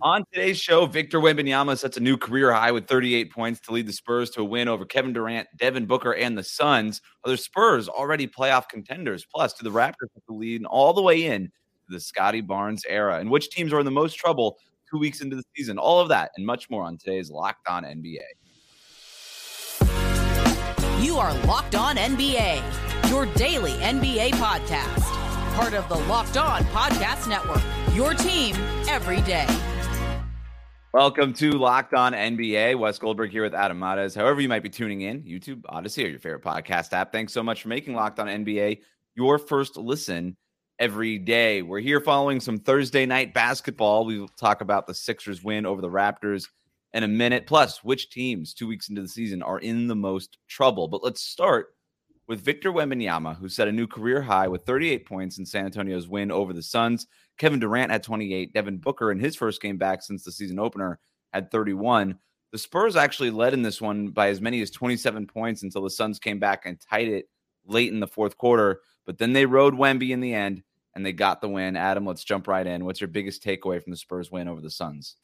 On today's show, Victor Wembanyama sets a new career high with 38 points to lead the Spurs to a win over Kevin Durant, Devin Booker, and the Suns. Are the Spurs already playoff contenders? Plus, do the Raptors have to lead all the way in to the Scottie Barnes era? And which teams are in the most trouble two weeks into the season? All of that and much more on today's Locked On NBA. You are Locked On NBA, your daily NBA podcast. Part of the Locked On Podcast Network, your team every day. Welcome to Locked On NBA. Wes Goldberg here with Adam Mares. However, you might be tuning in, YouTube, Odysee, or your favorite podcast app. Thanks so much for making Locked On NBA your first listen every day. We're here following some Thursday night basketball. We will talk about the Sixers win over the Raptors in a minute. Plus, which teams two weeks into the season are in the most trouble. But let's start with Victor Wembanyama, who set a new career high with 38 points in San Antonio's win over the Suns. Kevin Durant had 28. Devin Booker, in his first game back since the season opener, had 31. The Spurs actually led in this one by as many as 27 points until the Suns came back and tied it late in the fourth quarter. But then they rode Wemby in the end and they got the win. Adam, let's jump right in. What's your biggest takeaway from the Spurs win over the Suns?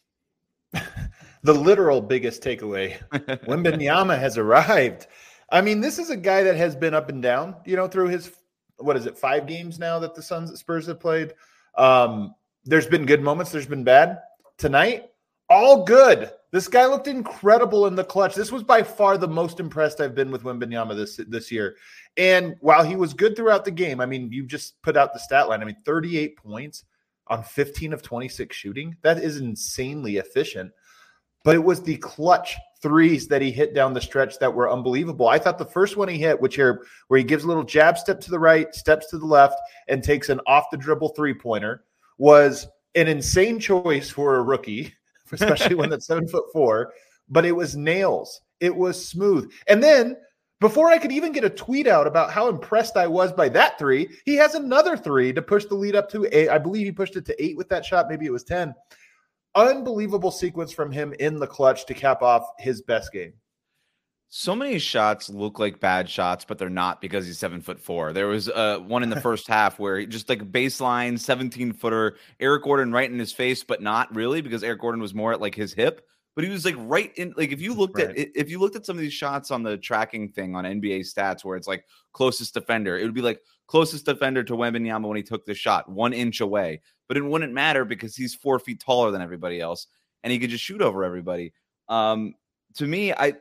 the literal biggest takeaway Wembanyama has arrived. I mean, this is a guy that has been up and down, you know, through his what is it, five games now that the Suns Spurs have played. Um, there's been good moments, there's been bad. Tonight, all good. This guy looked incredible in the clutch. This was by far the most impressed I've been with Wembanyama this this year. And while he was good throughout the game, I mean, you just put out the stat line. I mean, 38 points on 15 of 26 shooting. That is insanely efficient. But it was the clutch threes that he hit down the stretch that were unbelievable. I thought the first one he hit, which here where he gives a little jab step to the right, steps to the left, and takes an off the dribble three pointer, was an insane choice for a rookie especially when that's seven foot four. But it was nails. It was smooth. And then before I could even get a tweet out about how impressed I was by that three, he has another three to push the lead up to eight. I believe he pushed it to eight with that shot. Maybe it was 10. Unbelievable sequence from him in the clutch to cap off his best game. So many shots look like bad shots, but they're not because he's seven foot four. There was uh, one in the first half where he just like baseline 17 footer, Eric Gordon right in his face, but not really because Eric Gordon was more at like his hip. But he was like right in like if you looked right. at if you looked at some of these shots on the tracking thing on NBA stats where it's like closest defender, it would be like closest defender to Wembanyama when he took the shot, one inch away. But it wouldn't matter because he's four feet taller than everybody else and he could just shoot over everybody. Um, to me, I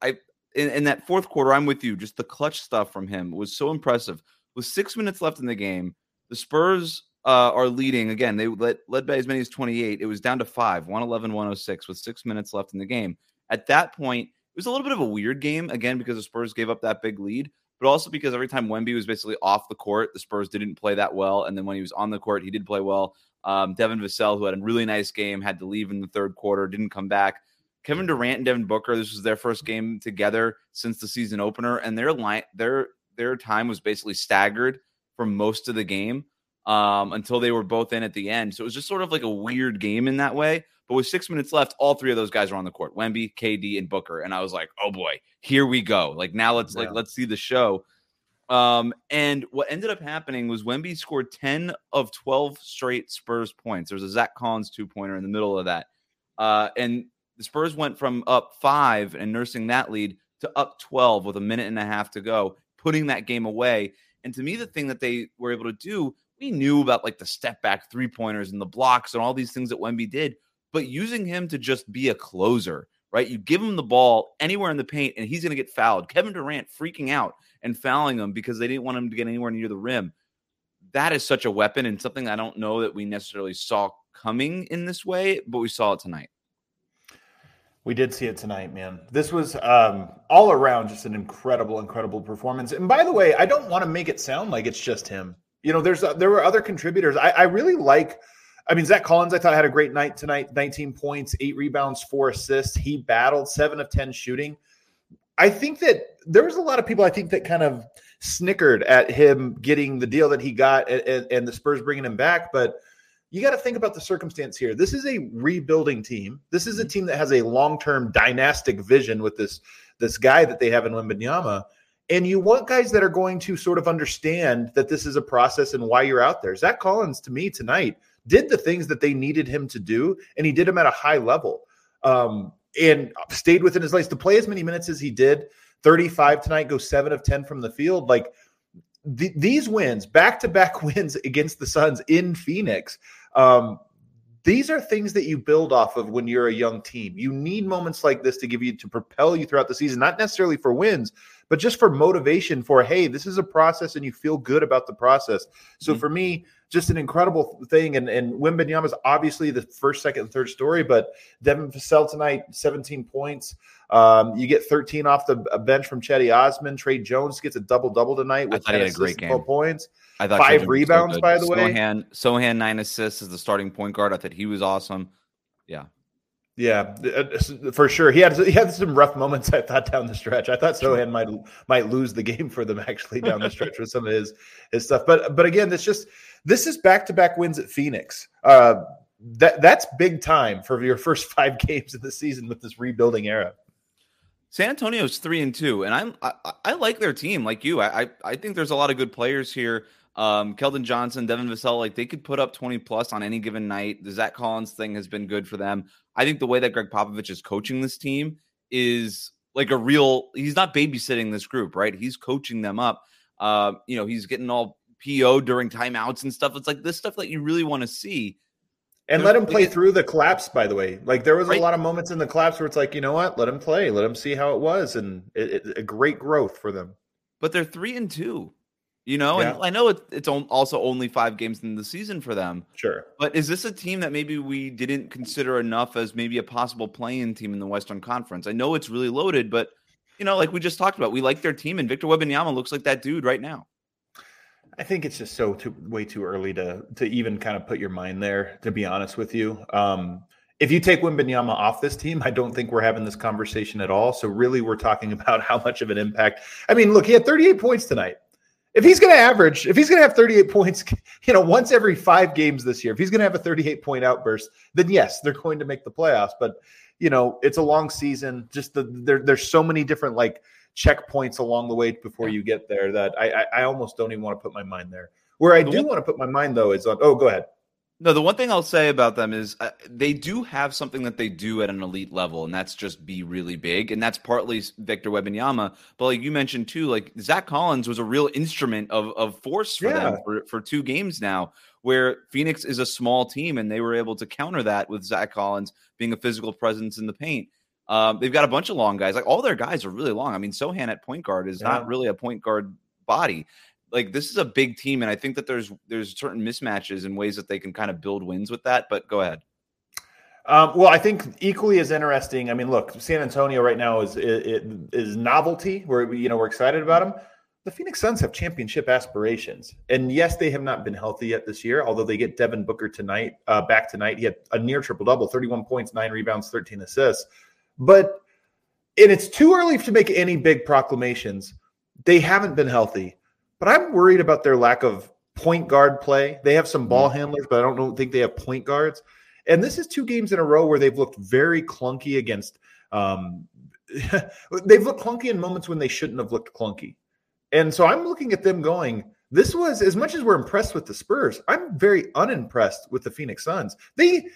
I in, in, that fourth quarter, I'm with you. Just the clutch stuff from him was so impressive. With six minutes left in the game, the Spurs uh, are leading again. They led, led by as many as 28. It was down to five, 111, 106, with six minutes left in the game. At that point, it was a little bit of a weird game again because the Spurs gave up that big lead, but also because every time Wemby was basically off the court, the Spurs didn't play that well. And then when he was on the court, he did play well. Um, Devin Vassell, who had a really nice game, had to leave in the third quarter, didn't come back. Kevin Durant and Devin Booker, this was their first game together since the season opener, and their line their their time was basically staggered for most of the game um, until they were both in at the end. So it was just sort of like a weird game in that way. But with six minutes left, all three of those guys were on the court: Wemby, KD, and Booker. And I was like, "Oh boy, here we go! Like now, let's yeah. like let's see the show." Um, and what ended up happening was Wemby scored ten of twelve straight Spurs points. There was a Zach Collins two pointer in the middle of that, uh, and the Spurs went from up five and nursing that lead to up 12 with a minute and a half to go, putting that game away. And to me, the thing that they were able to do, we knew about like the step back three pointers and the blocks and all these things that Wemby did, but using him to just be a closer, right? You give him the ball anywhere in the paint and he's going to get fouled. Kevin Durant freaking out and fouling him because they didn't want him to get anywhere near the rim. That is such a weapon and something I don't know that we necessarily saw coming in this way, but we saw it tonight. We did see it tonight, man. This was um, all around just an incredible, incredible performance. And by the way, I don't want to make it sound like it's just him. You know, there's uh, there were other contributors. I, I really like. I mean, Zach Collins, I thought had a great night tonight. 19 points, eight rebounds, four assists. He battled seven of 10 shooting. I think that there was a lot of people. I think that kind of snickered at him getting the deal that he got, and, and the Spurs bringing him back, but you got to think about the circumstance here. This is a rebuilding team. This is a mm-hmm. team that has a long-term dynastic vision with this this guy that they have in Wembanyama. And you want guys that are going to sort of understand that this is a process and why you're out there. Zach Collins, to me tonight, did the things that they needed him to do, and he did them at a high level. Um, and stayed within his lanes to play as many minutes as he did. 35 tonight, go seven of 10 from the field. Like th- these wins, back to back wins against the Suns in Phoenix. Um, these are things that you build off of when you're a young team. You need moments like this to give you to propel you throughout the season, not necessarily for wins, but just for motivation for hey, this is a process and you feel good about the process. So mm-hmm. for me, just an incredible thing. And and Wembanyama is obviously the first, second, and third story, but Devin Vassell tonight, 17 points. Um, you get 13 off the bench from Cedi Osman. Tre Jones gets a double double tonight with I thought he had a great game. points. I thought five rebounds, so by the way. Sochan, Sochan nine assists as the starting point guard. I thought he was awesome. Yeah. Yeah, uh, for sure. He had he had some rough moments. I thought down the stretch. I thought Sochan might might lose the game for them actually down the stretch with some of his his stuff. But but again, this just this is back to back wins at Phoenix. Uh, that that's big time for your first five games of the season with this rebuilding era. San Antonio's three and two, and I'm I, I like their team like you. I, I think there's a lot of good players here. Um, Keldon Johnson, Devin Vassell, like they could put up 20 plus on any given night. The Zach Collins thing has been good for them. I think the way that Gregg Popovich is coaching this team is like a real. He's not babysitting this group, right? He's coaching them up. Uh, you know, he's getting all PO during timeouts and stuff. It's like this stuff that you really want to see. And let him play through the collapse, by the way. Like there was right. a lot of moments in the collapse where it's like, you know what? Let him play. Let him see how it was. And it, it, a great growth for them. But they're three and two, you know? Yeah. And I know it, it's also only five games in the season for them. Sure. But is this a team that maybe we didn't consider enough as maybe a possible playing team in the Western Conference? I know it's really loaded, but, you know, like we just talked about, we like their team. And Victor Wembanyama looks like that dude right now. I think it's just so too, way too early to to even kind of put your mind there. To be honest with you, um, if you take Wembanyama off this team, I don't think we're having this conversation at all. So really, we're talking about how much of an impact. I mean, look, he had 38 points tonight. If he's going to average, if he's going to have 38 points, you know, once every five games this year, if he's going to have a 38 point outburst, then yes, they're going to make the playoffs. But you know, it's a long season. Just the there, there's so many different like checkpoints along the way before you get there that I, I, I almost don't even want to put my mind there. Where I do want to put my mind though is on. Oh, go ahead. No, the one thing I'll say about them is uh, they do have something that they do at an elite level, and that's just be really big. And that's partly Victor Wembanyama. But like you mentioned too, like Zach Collins was a real instrument of, of force for yeah. them for, for two games now, where Phoenix is a small team and they were able to counter that with Zach Collins being a physical presence in the paint. Um, they've got a bunch of long guys. Like all their guys are really long. I mean, Sochan at point guard is yeah. not really a point guard body. Like this is a big team, and I think that there's there's certain mismatches and ways that they can kind of build wins with that. But go ahead. Um, well, I think equally as interesting. I mean, look, San Antonio right now is is, is novelty. Where you know we're excited about them. The Phoenix Suns have championship aspirations, and yes, they have not been healthy yet this year. Although they get Devin Booker tonight, uh, back tonight, he had a near triple double, thirty-one points, nine rebounds, thirteen assists. But and it's too early to make any big proclamations. They haven't been healthy, but I'm worried about their lack of point guard play. They have some ball mm-hmm. handlers, but I don't know, think they have point guards. And this is two games in a row where they've looked very clunky against. Um, they've looked clunky in moments when they shouldn't have looked clunky. And so I'm looking at them going, this was as much as we're impressed with the Spurs. I'm very unimpressed with the Phoenix Suns. They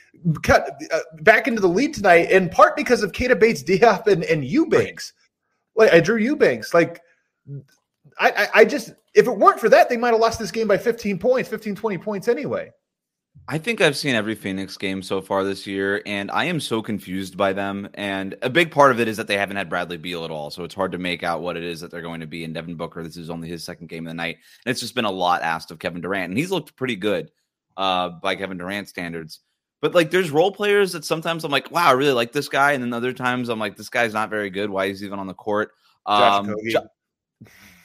cut uh, back into the lead tonight, in part because of Keita Bates-Diop, and, and Eubanks. Like I Drew Eubanks. Like I, I, I just if it weren't for that, they might have lost this game by 15 points, 15, 20 points anyway. I think I've seen every Phoenix game so far this year, and I am so confused by them. And a big part of it is that they haven't had Bradley Beal at all, so it's hard to make out what it is that they're going to be. And Devin Booker, this is only his second game of the night, and it's just been a lot asked of Kevin Durant, and he's looked pretty good uh, by Kevin Durant standards. But like, there's role players that sometimes I'm like, wow, I really like this guy, and then other times I'm like, this guy's not very good. Why is he even on the court? Um, jo-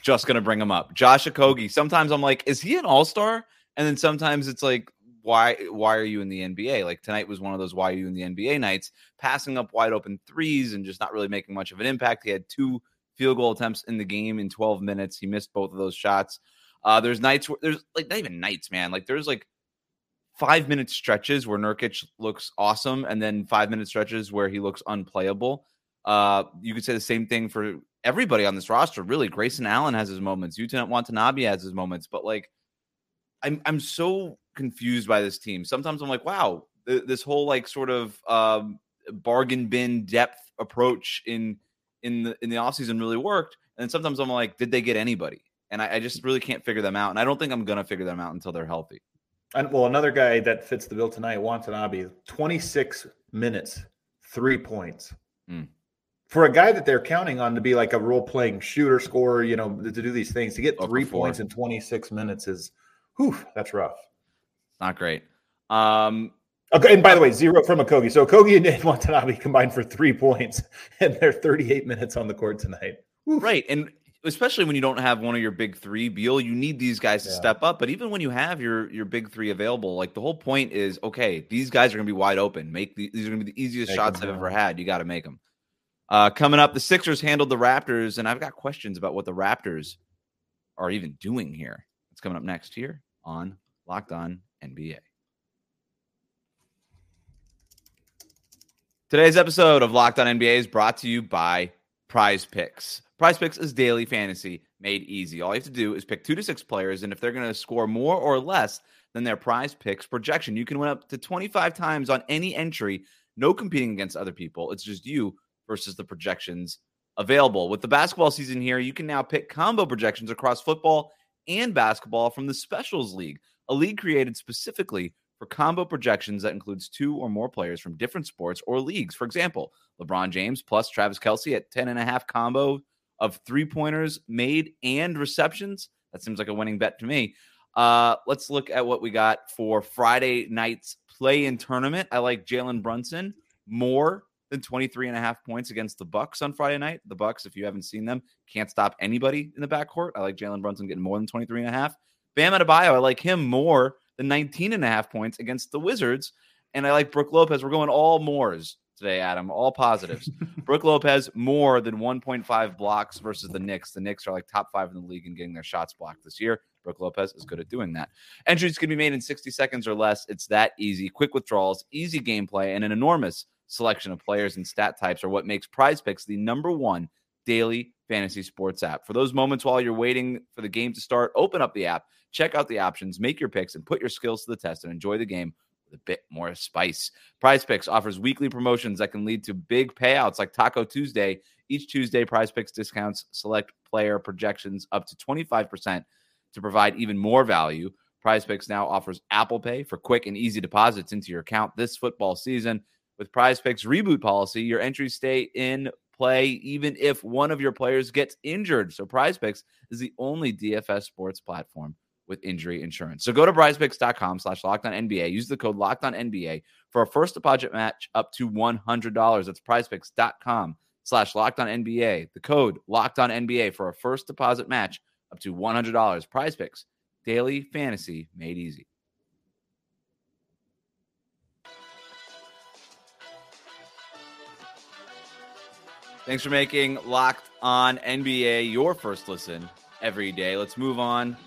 just gonna bring him up, Josh Okogie. Sometimes I'm like, is he an all star? And then sometimes it's like, why why are you in the NBA? Like tonight was one of those why are you in the NBA nights, passing up wide open threes and just not really making much of an impact. He had two field goal attempts in the game in 12 minutes. He missed both of those shots. Uh, there's nights where there's like not even nights, man. Like there's like five minute stretches where Nurkic looks awesome, and then five minute stretches where he looks unplayable. Uh, you could say the same thing for everybody on this roster. Really, Grayson Allen has his moments. Yuta Watanabe has his moments, but like I'm I'm so confused by this team. Sometimes I'm like, wow, th- this whole like sort of um, bargain bin depth approach in in the in the offseason really worked. And sometimes I'm like, did they get anybody? And I, I just really can't figure them out. And I don't think I'm gonna figure them out until they're healthy. And well, another guy that fits the bill tonight, Watanabe, 26 minutes, three points. Mm. For a guy that they're counting on to be like a role playing shooter scorer, you know, to do these things, to get three points in 26 minutes is, whew, that's rough. Not great. Um, okay, and by the way, zero from Okogie. So Okogie and Nate Watanabe combined for three points, and they're 38 minutes on the court tonight. Oof. Right, and especially when you don't have one of your big three, Beal, you need these guys to yeah. step up. But even when you have your your big three available, like the whole point is, okay, these guys are going to be wide open. Make the, these are going to be the easiest make shots I've ever had. You got to make them. Uh, coming up, the Sixers handled the Raptors, and I've got questions about what the Raptors are even doing here. It's coming up next here on Locked On NBA. Today's episode of Locked On NBA is brought to you by Prize Picks. Prize Picks is daily fantasy made easy. All you have to do is pick two to six players, and if they're going to score more or less than their Prize Picks projection, you can win up to 25 times on any entry. No competing against other people. It's just you versus the projections available. With the basketball season here, you can now pick combo projections across football and basketball from the Specials League, a league created specifically for combo projections that includes two or more players from different sports or leagues. For example, LeBron James plus Travis Kelce at 10 and a half combo of three pointers made and receptions. That seems like a winning bet to me. Uh, let's look at what we got for Friday night's play in tournament. I like Jalen Brunson more than 23 and a half points against the Bucks on Friday night. The Bucks, if you haven't seen them, can't stop anybody in the backcourt. I like Jalen Brunson getting more than 23 and a half. Bam Adebayo, I like him more than 19 and a half points against the Wizards. And I like Brook Lopez. We're going all mores today, Adam. All positives. Brook Lopez more than 1.5 blocks versus the Knicks. The Knicks are like top five in the league in getting their shots blocked this year. Brook Lopez is good at doing that. Entries can be made in 60 seconds or less. It's that easy. Quick withdrawals, easy gameplay, and an enormous selection of players and stat types are what makes Prize Picks the number one daily fantasy sports app. For those moments while you're waiting for the game to start, open up the app, check out the options, make your picks, and put your skills to the test and enjoy the game with a bit more spice. Prize Picks offers weekly promotions that can lead to big payouts like Taco Tuesday. Each Tuesday, Prize Picks discounts select player projections up to 25% to provide even more value. Prize Picks now offers Apple Pay for quick and easy deposits into your account this football season. With Prize Picks reboot policy, your entries stay in play even if one of your players gets injured. So Prize Picks is the only DFS sports platform with injury insurance. So go to prizepicks.com slash locked NBA. Use the code locked on NBA for a first deposit match up to $100. That's prizepicks.com slash locked on NBA. The code locked on NBA for a first deposit match up to $100. Prize Picks, daily fantasy made easy. Thanks for making Locked On NBA your first listen every day. Let's move on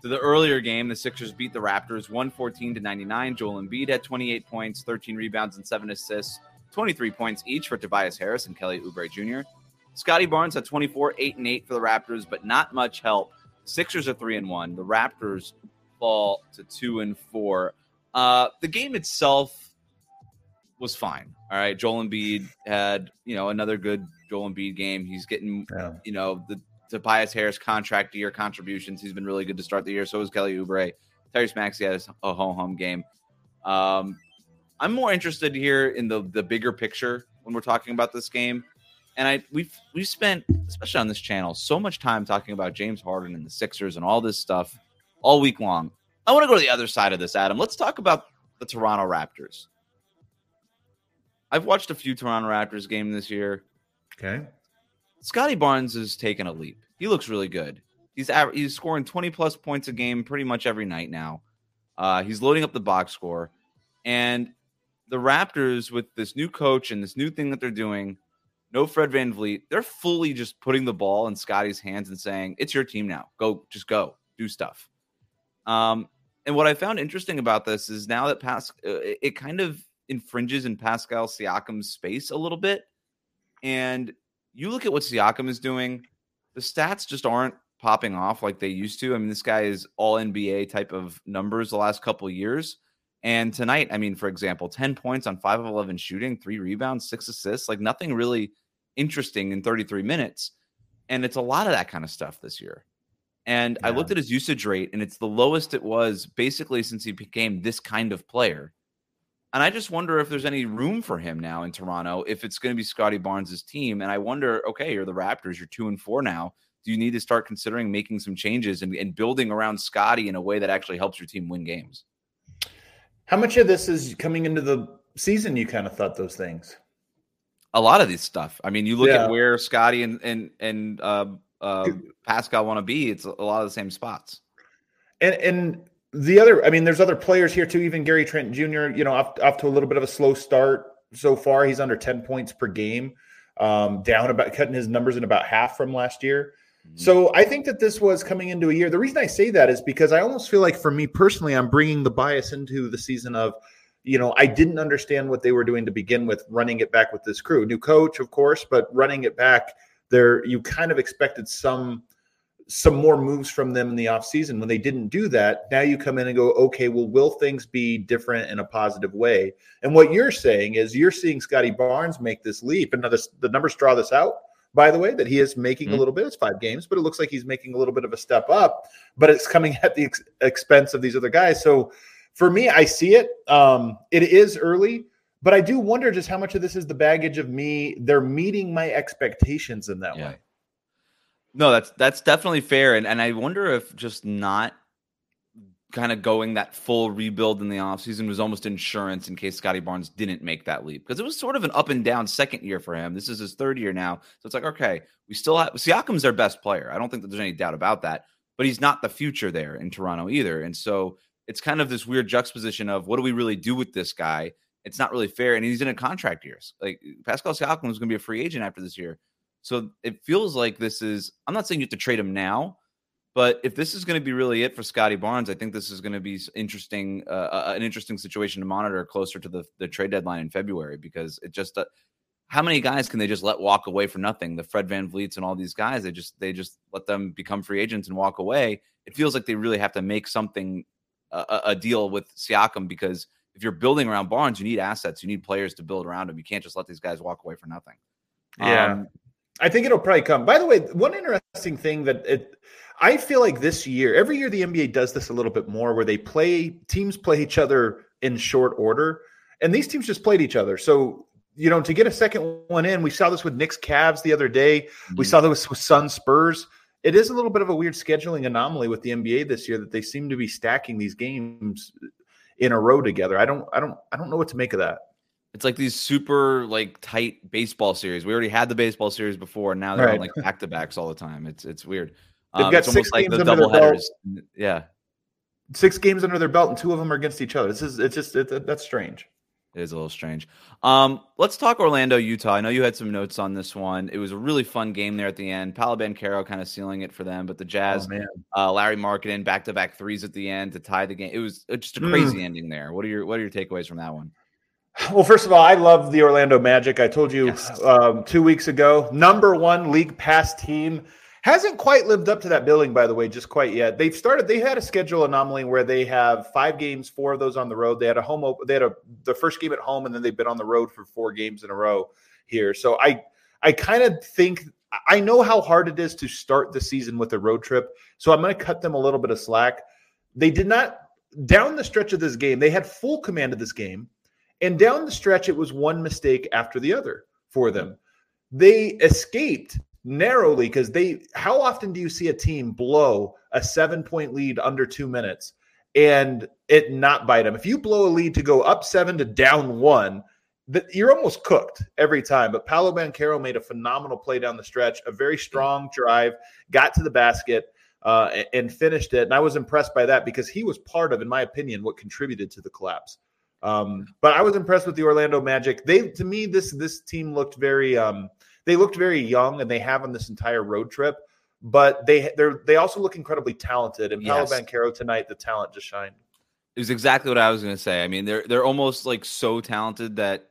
to the earlier game. The Sixers beat the Raptors 114 to 99. Joel Embiid had 28 points, 13 rebounds, and 7 assists, 23 points each for Tobias Harris and Kelly Oubre Jr. Scottie Barnes had 24, 8 and 8 for the Raptors, but not much help. Sixers are 3 and 1. The Raptors fall to 2 and 4. Uh, the game itself was fine. All right, Joel Embiid had you know another good Joel Embiid game. He's getting yeah. you know the Tobias Harris contract year contributions. He's been really good to start the year. So is Kelly Oubre. Tyrese Maxey had a home home game. Um, I'm more interested here in the the bigger picture when we're talking about this game. And I we've we've spent, especially on this channel, so much time talking about James Harden and the Sixers and all this stuff all week long. I want to go to the other side of this, Adam. Let's talk about the Toronto Raptors. I've watched a few Toronto Raptors game this year. Okay. Scottie Barnes has taken a leap. He looks really good. He's he's scoring 20 plus points a game pretty much every night now. Uh, he's loading up the box score. And the Raptors, with this new coach and this new thing that they're doing, no Fred VanVleet, they're fully just putting the ball in Scottie's hands and saying, It's your team now. Go, just go, do stuff. Um, and what I found interesting about this is now that Pas, uh, it kind of infringes in Pascal Siakam's space a little bit. And you look at what Siakam is doing, the stats just aren't popping off like they used to. I mean, this guy is all NBA type of numbers the last couple years. And tonight, I mean, for example, 10 points on 5 of 11 shooting, three rebounds, six assists, like nothing really interesting in 33 minutes. And it's a lot of that kind of stuff this year. And yeah. I looked at his usage rate, and it's the lowest it was basically since he became this kind of player. And I just wonder if there's any room for him now in Toronto if it's going to be Scottie Barnes' team. And I wonder, okay, you're the Raptors, you're two and four now. Do you need to start considering making some changes and, and building around Scottie in a way that actually helps your team win games? How much of this is coming into the season? You kind of thought those things. A lot of these stuff. I mean, you look yeah. at where Scottie and and and uh, uh, Pascal want to be. It's a lot of the same spots. And and the other, I mean, there's other players here too. Even Gary Trent Jr. You know, off, off to a little bit of a slow start so far. He's under ten points per game, um, down about cutting his numbers in about half from last year. Mm-hmm. So I think that this was coming into a year. The reason I say that is because I almost feel like for me personally, I'm bringing the bias into the season of, you know, I didn't understand what they were doing to begin with, running it back with this crew. New coach, of course, but running it back there, you kind of expected some some more moves from them in the offseason. When they didn't do that, now you come in and go, okay, well, will things be different in a positive way? And what you're saying is you're seeing Scottie Barnes make this leap. And the, the numbers draw this out by the way, that he is making mm-hmm. a little bit. It's five games, but it looks like he's making a little bit of a step up, but it's coming at the ex- expense of these other guys. So for me, I see it. Um, it is early, but I do wonder just how much of this is the baggage of me. They're meeting my expectations in that yeah. way. No, that's that's definitely fair, and and I wonder if just not kind of going that full rebuild in the offseason was almost insurance in case Scottie Barnes didn't make that leap because it was sort of an up and down second year for him. This is his third year now. So it's like, okay, we still have Siakam's their best player. I don't think that there's any doubt about that, but he's not the future there in Toronto either. And so it's kind of this weird juxtaposition of what do we really do with this guy? It's not really fair. And he's in a contract years. Like Pascal Siakam is going to be a free agent after this year. So it feels like this is, I'm not saying you have to trade him now, but if this is going to be really it for Scottie Barnes, I think this is going to be interesting, uh, uh, an interesting situation to monitor closer to the, the trade deadline in February because it just uh, how many guys can they just let walk away for nothing? The Fred VanVleets and all these guys, they just they just let them become free agents and walk away. It feels like they really have to make something a, a deal with Siakam because if you're building around Barnes, you need assets, you need players to build around him. You can't just let these guys walk away for nothing. Yeah. Um, I think it'll probably come. By the way, one interesting thing that it I feel like this year, every year the NBA does this a little bit more where they play teams play each other in short order. And these teams just played each other. So, you know, to get a second one in, we saw this with Knicks Cavs the other day. Mm-hmm. We saw this with Sun Spurs. It is a little bit of a weird scheduling anomaly with the NBA this year that they seem to be stacking these games in a row together. I don't I don't I don't know what to make of that. It's like these super like tight baseball series. We already had the baseball series before, and now they're right. on like back to backs all the time. It's it's weird. They've um, got six games like the under their belt. Yeah, six games under their belt, and two of them are against each other. This is it's just it, that's strange. It is a little strange. Um, let's talk Orlando, Utah. I know you had some notes on this one. It was a really fun game there at the end. Paolo Banchero kind of sealing it for them, but the Jazz, oh, uh, Lauri Markkanen, back to back threes at the end to tie the game. It was just a hmm. crazy mm. ending there. What are your What are your takeaways from that one? Well, first of all, I love the Orlando Magic. I told you yes. um, two weeks ago, number one league pass team Hasn't quite lived up to that billing, by the way, just quite yet. They've started. They had a schedule anomaly where they have five games, four of those on the road. They had a home. They had a the first game at home, and then they've been on the road for four games in a row here. So I, I kind of think I know how hard it is to start the season with a road trip. So I'm going to cut them a little bit of slack. They did not down the stretch of this game. They had full command of this game, and down the stretch, it was one mistake after the other for them. They escaped narrowly because they how often do you see a team blow a seven point lead under two minutes and it not bite them? If you blow a lead to go up seven to down one that you're almost cooked every time. But Paolo Banchero made a phenomenal play down the stretch a very strong drive got to the basket uh, and finished it. And I was impressed by that because he was part of in my opinion what contributed to the collapse um, but I was impressed with the Orlando Magic they to me this this team looked very um, they looked very young and they have on this entire road trip, but they they they also look incredibly talented. And yes. Paolo Banchero tonight, the talent just shined. It was exactly what I was going to say. I mean, they're they're almost like so talented that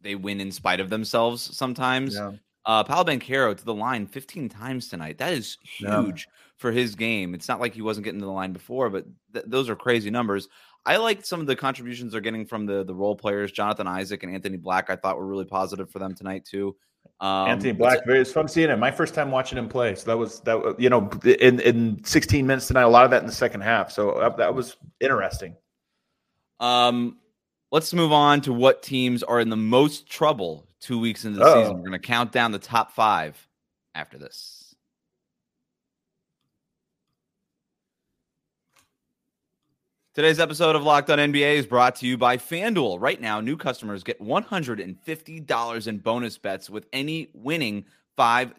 they win in spite of themselves sometimes. Yeah. Uh, Paolo Banchero to the line 15 times tonight. That is huge yeah. for his game. It's not like he wasn't getting to the line before, but th- those are crazy numbers. I like some of the contributions they're getting from the the role players. Jonathan Isaac and Anthony Black, I thought were really positive for them tonight too. Um, Anthony Black, fun seeing him. My first time watching him play, so that was that. You know, in in 16 minutes tonight, a lot of that in the second half. So uh, that was interesting. Um, let's move on to what teams are in the most trouble two weeks into the Uh-oh. season. We're going to count down the top five after this. Today's episode of Locked On NBA is brought to you by FanDuel. Right now, new customers get $150 in bonus bets with any winning $5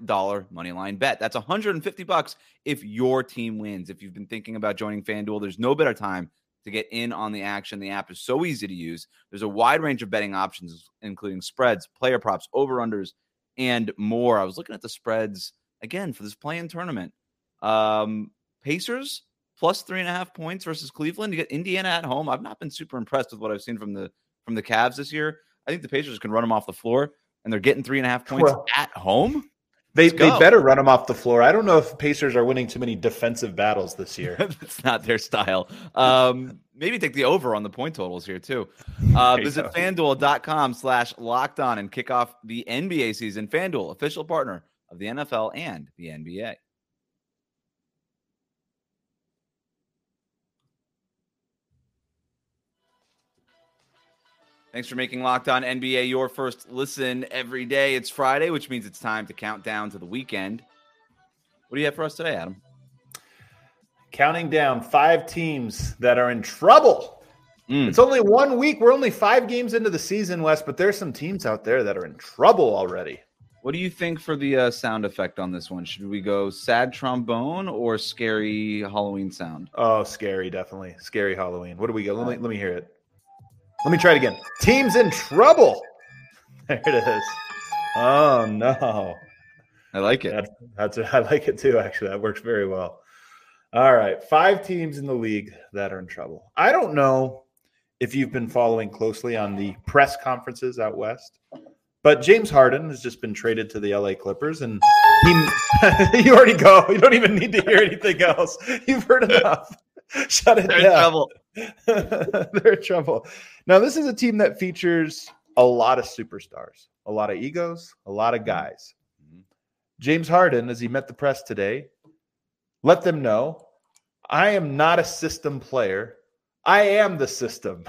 moneyline bet. That's 150 bucks if your team wins. If you've been thinking about joining FanDuel, there's no better time to get in on the action. The app is so easy to use. There's a wide range of betting options, including spreads, player props, over unders, and more. I was looking at the spreads again for this play-in tournament. Um, Pacers plus three and a half points versus Cleveland. You get Indiana at home. I've not been super impressed with what I've seen from the from the Cavs this year. I think the Pacers can run them off the floor, and they're getting three and a half points well, at home. They they better run them off the floor. I don't know if Pacers are winning too many defensive battles this year. That's not their style. Um, maybe take the over on the point totals here too. Uh, visit fanduel.com slash locked on and kick off the NBA season. FanDuel, official partner of the NFL and the NBA. Thanks for making Locked On NBA your first listen every day. It's Friday, which means it's time to count down to the weekend. What do you have for us today, Adam? Counting down five teams that are in trouble. Mm. It's only one week. We're only five games into the season, Wes, but there's some teams out there that are in trouble already. What do you think for the uh, sound effect on this one? Should we go sad trombone or scary Halloween sound? Oh, scary, definitely. Scary Halloween. What do we go? Let me, let me hear it. Let me try it again. Teams in trouble. There it is. Oh no. I like it. That's, that's I like it too. Actually, that works very well. All right, five teams in the league that are in trouble. I don't know if you've been following closely on the press conferences out west, but James Harden has just been traded to the LA Clippers, and he you already go. You don't even need to hear anything else. You've heard enough. Shut it They're down. In trouble. They're in trouble. Now, this is a team that features a lot of superstars, a lot of egos, a lot of mm-hmm. guys. James Harden, as he met the press today, let them know I am not a system player. I am the system.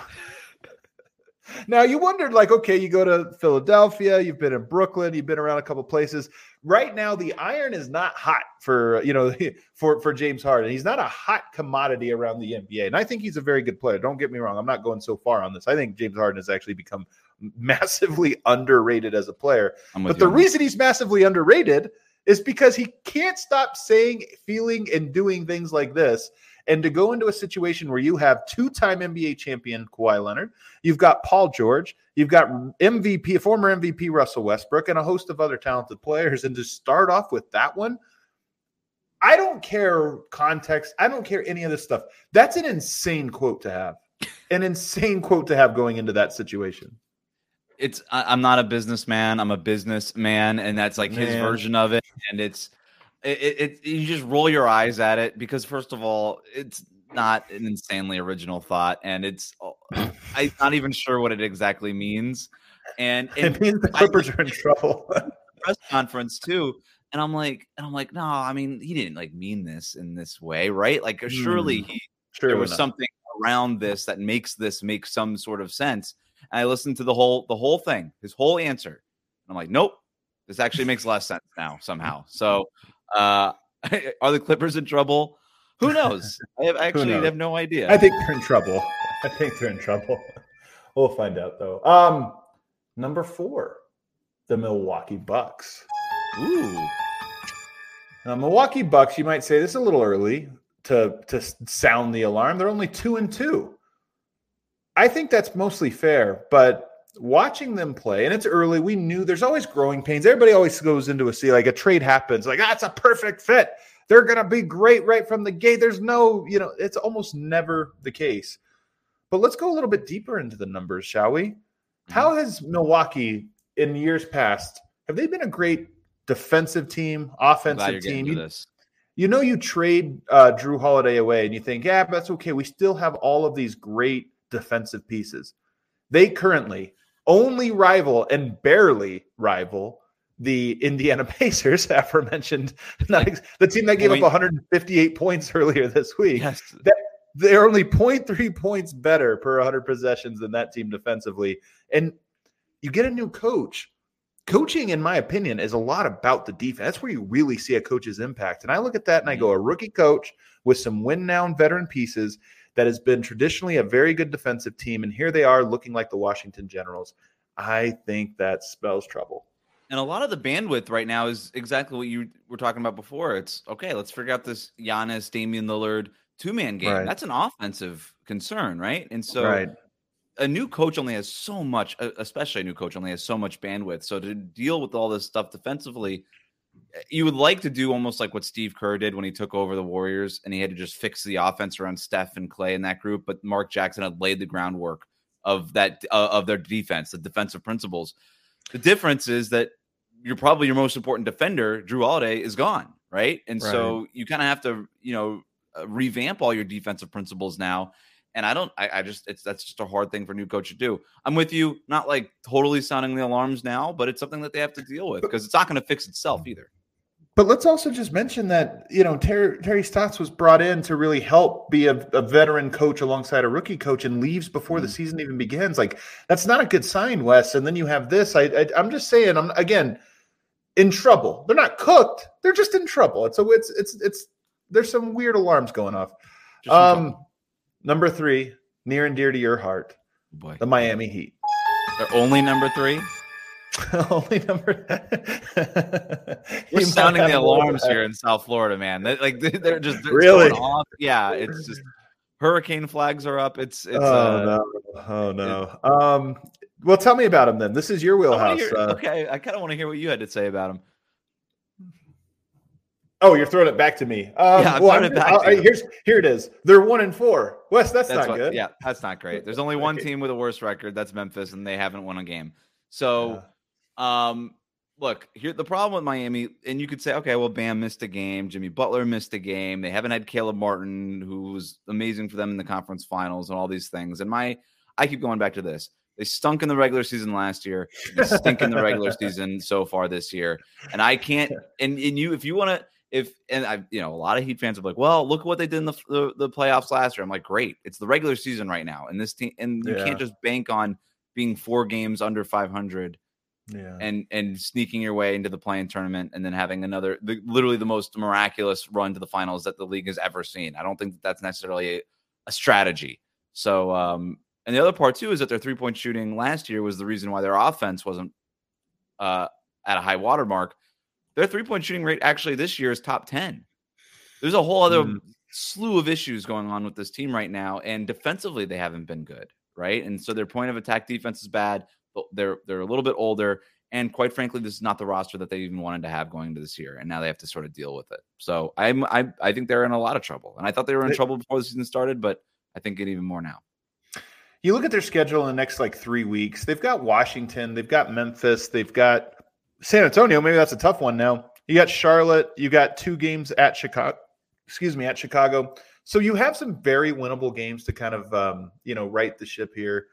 now you wondered, like, okay, you go to Philadelphia, you've been in Brooklyn, you've been around a couple places right now the iron is not hot for you know for for James Harden. He's not a hot commodity around the NBA, and I think he's a very good player. Don't get me wrong; I'm not going so far on this. I think James Harden has actually become massively underrated as a player. But the reason he's massively underrated is because he can't stop saying, feeling, and doing things like this. And to go into a situation where you have two-time NBA champion Kawhi Leonard, you've got Paul George, you've got MVP, former MVP Russell Westbrook, and a host of other talented players, and to start off with that one, I don't care context. I don't care any of this stuff. That's an insane quote to have. An insane quote to have going into that situation. It's I'm not a businessman. I'm a businessman, and that's like Man. his version of it. And it's it, it, you just roll your eyes at it because first of all, it's not an insanely original thought, and it's I'm not even sure what it exactly means. And, and it means the Clippers I, are in trouble. press conference too, and I'm like, and I'm like, no, I mean, he didn't like mean this in this way, right? Like, surely mm, he sure there was enough. something around this that makes this make some sort of sense. And I listened to the whole the whole thing, his whole answer. And I'm like, nope, this actually makes less sense now somehow. So uh, are the Clippers in trouble? Who knows? I have actually have no idea. I think they're in trouble. I think they're in trouble. We'll find out though. Um, number four, the Milwaukee Bucks. Ooh. Now, Milwaukee Bucks, you might say this is a little early to to sound the alarm. They're only two and two. I think that's mostly fair, but watching them play, and it's early. We knew there's always growing pains. Everybody always goes into a see like a trade happens, like that's ah, a perfect fit. They're gonna be great right from the gate. There's no, you know, it's almost never the case. But let's go a little bit deeper into the numbers, shall we? Mm-hmm. How has Milwaukee in years past have they been a great defensive team, offensive team. You, you know, you trade uh, Jrue Holiday away and you think, yeah, but that's okay. We still have all of these great defensive pieces. They currently only rival and barely rival the Indiana Pacers, aforementioned, the team that gave up 158 points earlier this week. Yes. That, they're only 0.3 points better per 100 possessions than that team defensively. And you get a new coach. Coaching, in my opinion, is a lot about the defense. That's where you really see a coach's impact. And I look at that and I mm-hmm. go, a rookie coach with some win now veteran pieces that has been traditionally a very good defensive team. And here they are looking like the Washington Generals. I think that spells trouble. And a lot of the bandwidth right now is exactly what you were talking about before. It's okay, let's figure out this Giannis, Damian Lillard two man game. Right. That's an offensive concern, right? And so right. a new coach only has so much, especially a new coach only has so much bandwidth. So to deal with all this stuff defensively, you would like to do almost like what Steve Kerr did when he took over the Warriors and he had to just fix the offense around Steph and Clay in that group. But Mark Jackson had laid the groundwork of that uh, of their defense, the defensive principles. The difference is that you're probably your most important defender, Jrue Holiday, is gone, right? And right. so you kind of have to, you know, uh, revamp all your defensive principles now. And I don't, I, I, just, it's that's just a hard thing for a new coach to do. I'm with you, not like totally sounding the alarms now, but it's something that they have to deal with because it's not going to fix itself either. But let's also just mention that you know Terry, Terry Stotts was brought in to really help be a, a veteran coach alongside a rookie coach and leaves before the mm. season even begins. Like that's not a good sign, Wes. And then you have this. I, I I'm just saying. I'm again in trouble. They're not cooked. They're just in trouble. It's a it's it's it's there's some weird alarms going off. Um, number three, near and dear to your heart, Boy. the Miami Heat. They're only number three. only number. We're sounding the alarms here in South Florida, man. They, like they're just they're really, yeah. It's just hurricane flags are up. It's it's. Oh uh, no! Oh no! It, um. Well, tell me about him then. This is your wheelhouse. Hear, uh, okay, I kind of want to hear what you had to say about him. Oh, you're throwing it back to me. Um, yeah, I'm well, it back to here's here it is. They're one and four. Wes, that's, that's not what, good. Yeah, that's not great. There's only one team with a worse record. That's Memphis, and they haven't won a game. So, yeah. um, look here. The problem with Miami, and you could say, okay, well, Bam missed a game. Jimmy Butler missed a game. They haven't had Caleb Martin, who was amazing for them in the conference finals, and all these things. And my, I keep going back to this. They stunk in the regular season last year. They stink in the regular season so far this year. And I can't. And and you, if you want to if and I, you know, a lot of Heat fans are like, well, look what they did in the, the, the playoffs last year. I'm like, great, it's the regular season right now, and this team, and you yeah. can't just bank on being four games under 500, yeah, and and sneaking your way into the play-in tournament, and then having another, the, literally the most miraculous run to the finals that the league has ever seen. I don't think that that's necessarily a, a strategy. So, um, and the other part too is that their three point shooting last year was the reason why their offense wasn't uh, at a high water mark their three point shooting rate actually this year is top 10. There's a whole other mm. slew of issues going on with this team right now. And defensively, they haven't been good. Right. And so their point of attack defense is bad. They're they're a little bit older. And quite frankly, this is not the roster that they even wanted to have going into this year. And now they have to sort of deal with it. So I'm I I think they're in a lot of trouble. And I thought they were in trouble before the season started, but I think it even more now. You look at their schedule in the next like three weeks. They've got Washington, they've got Memphis, they've got San Antonio, maybe that's a tough one now. You got Charlotte, you got two games at Chicago, excuse me, at Chicago. So you have some very winnable games to kind of um, you know, right the ship here.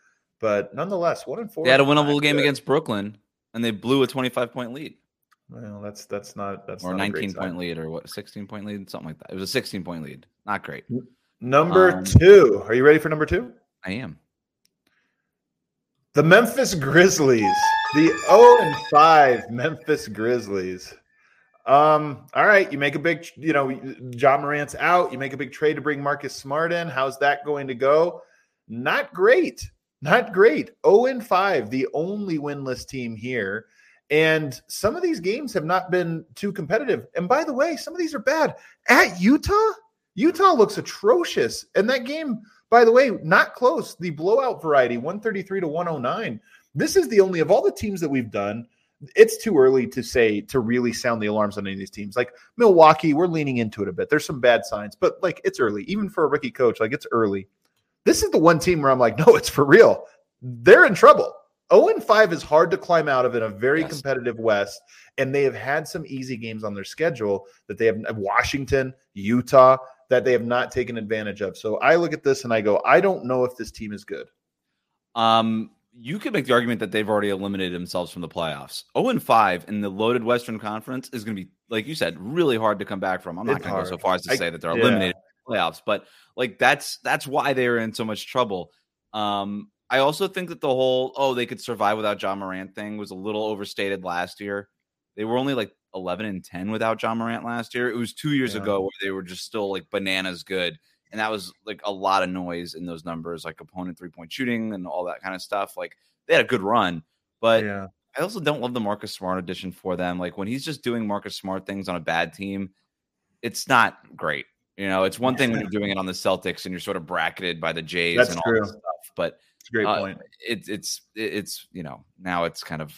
But nonetheless, one and four. They had a winnable game against Brooklyn and they blew a 25 point lead. Well, that's that's not that's or not 19 point lead or what 16 point lead, something like that. It was a 16 point lead. Not great. Number um, two. Are you ready for number two? I am. The Memphis Grizzlies. The 0 and 5 Memphis Grizzlies. Um, all right, you make a big, you know, Ja Morant's out. You make a big trade to bring Marcus Smart in. How's that going to go? Not great. Not great. 0 and 5, the only winless team here. And some of these games have not been too competitive. And by the way, some of these are bad. At Utah, Utah looks atrocious. And that game, by the way, not close. The blowout variety, 133 to 109. This is the only of all the teams that we've done. It's too early to say to really sound the alarms on any of these teams. Like Milwaukee, we're leaning into it a bit. There's some bad signs, but like it's early, even for a rookie coach. Like it's early. This is the one team where I'm like, no, it's for real. They're in trouble. 0 and 5 is hard to climb out of in a very Yes. competitive West, and they have had some easy games on their schedule that they have Washington, Utah, that they have not taken advantage of. So I look at this and I go, I don't know if this team is good. Um, you could make the argument that they've already eliminated themselves from the playoffs. 0 and 5 in the loaded Western Conference is going to be, like you said, really hard to come back from. I'm not going to go so far as to I- say that they're yeah. eliminated playoffs, but like that's that's why they're in so much trouble. Um, I also think that the whole oh they could survive without Ja Morant thing was a little overstated last year. They were only like 11 and 10 without Ja Morant last year. It was two years Yeah. ago where they were just still like bananas good and that was like a lot of noise in those numbers, like opponent three point shooting and all that kind of stuff. Like they had a good run, but yeah. I also don't love the Marcus Smart addition for them. Like when he's just doing Marcus Smart things on a bad team, it's not great. You know, it's one thing when you're doing it on the Celtics and you're sort of bracketed by the Jays That's and all true. stuff, but It's a great Uh, point. it's it's it's you know now it's kind of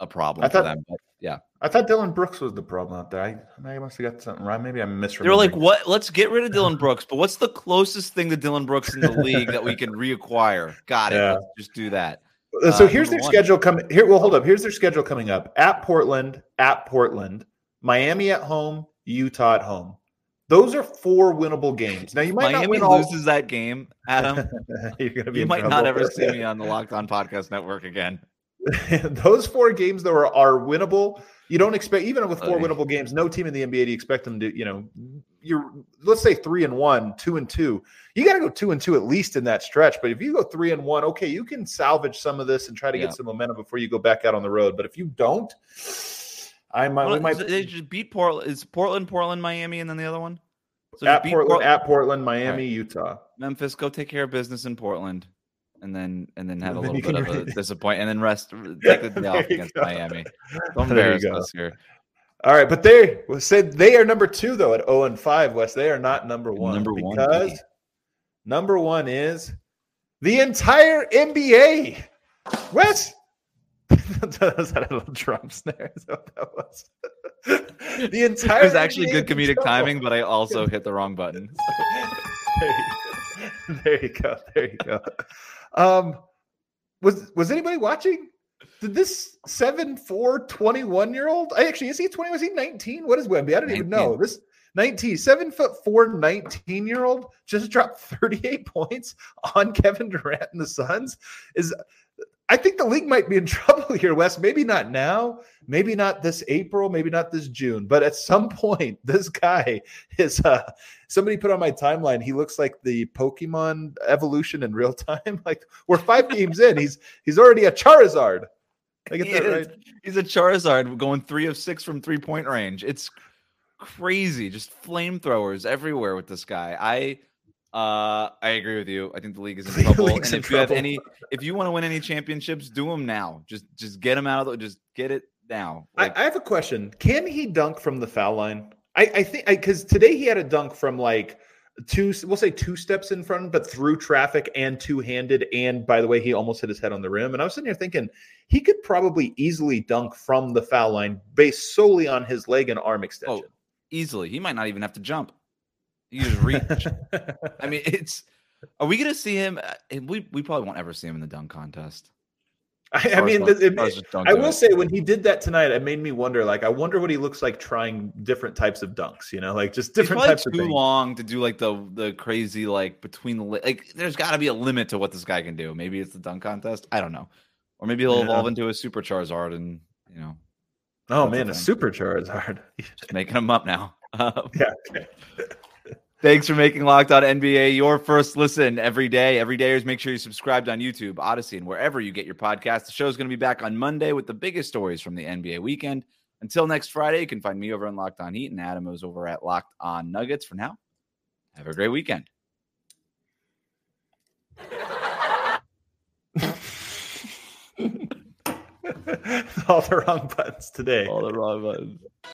a problem I for them. But yeah, I thought Dillon Brooks was the problem out there. I, I must have got something wrong. Maybe I'm misremembering. They're like, "What? Let's get rid of Dillon Brooks." But what's the closest thing to Dillon Brooks in the league that we can reacquire? Got it. Yeah. Let's just do that. Uh, So Uh, here's their one. schedule coming. Here, well, hold up. Here's their schedule coming up: at Portland, at Portland, Miami at home, Utah at home. Those are four winnable games. Now you might Miami not win all. loses that game, Adam. You're gonna be you might not ever see me on the Locked On Podcast Network again. Those four games though are, are winnable. You don't expect even with four Okay. winnable games. No team in the NBA do you expect them to. You know, you're let's say three and one, two and two. You got to go two and two at least in that stretch. But if you go three and one, okay, you can salvage some of this and try to Yeah. get some momentum before you go back out on the road. But if you don't, I might. we Well, might they just beat Portland. Is Portland, Portland, Miami, and then the other one? So at beat Portland, at Portland, Miami, Utah. Memphis. Go take care of business in Portland, and then and then have a And then little bit of a disappointment, and then rest. Take the day off against go. Miami. Don't embarrass us here. All right, but they said they are number two though at 0 and 5, West, They are not number one. Number one, because number one is the entire NBA. Wes. was that a little drum snare? Is that what that was? the entire It was actually good comedic timing, but I also hit the wrong button. there, you, go. There you go. Um, was was anybody watching? Did this 7 4 21 year old? I actually is he 20? Was he 19? What is Wemby? I don't even know. This 19, 7 foot 4, 19 year old just dropped 38 points on Kevin Durant and the Suns. Is I think the league might be in trouble here, Wes. Maybe not now, maybe not this April, maybe not this June, but at some point, this guy is uh somebody put on my timeline. He looks like the Pokemon evolution in real time. Like we're five games in. He's he's already a Charizard. I get He that is. right. He's a Charizard going three of six from three point range. It's crazy. Just flamethrowers everywhere with this guy. I uh I agree with you. I think the league is in trouble. and if you have any if you want to win any championships, do them now. Just just get them out of the just get it now. Like, I, I have a question. Can he dunk from the foul line? I, I think because today he had a dunk from like two, we'll say two steps in front, but through traffic and two handed. And by the way, he almost hit his head on the rim. And I was sitting here thinking he could probably easily dunk from the foul line based solely on his leg and arm extension. easily. He might not even have to jump. He just reach. I mean, it's are we gonna see him? uh, We we probably won't ever see him in the dunk contest. I, I mean, don't- it- it- stars just don't I will say when he did that tonight, it made me wonder. Like, I wonder what he looks like trying different types of dunks. You know, like just different types of too things. long to do like the the crazy like between the like. There's got to be a limit to what this guy can do. Maybe it's the dunk contest. I don't know, or maybe he'll Yeah. evolve into a super Charizard and you know Oh man, a super Charizard. just making him up now. Um, yeah. Okay. Thanks for making Locked On NBA your first listen every day. Every dayers, make sure you subscribed on YouTube, Odysee, and wherever you get your podcast. The show is going to be back on Monday with the biggest stories from the NBA weekend. Until next Friday, you can find me over on Locked On Heat and Adam is over at Locked On Nuggets. For now, have a great weekend. All the wrong buttons today. All the wrong buttons.